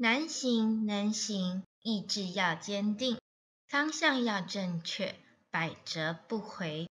难行能行意志要坚定方向要正确百折不回。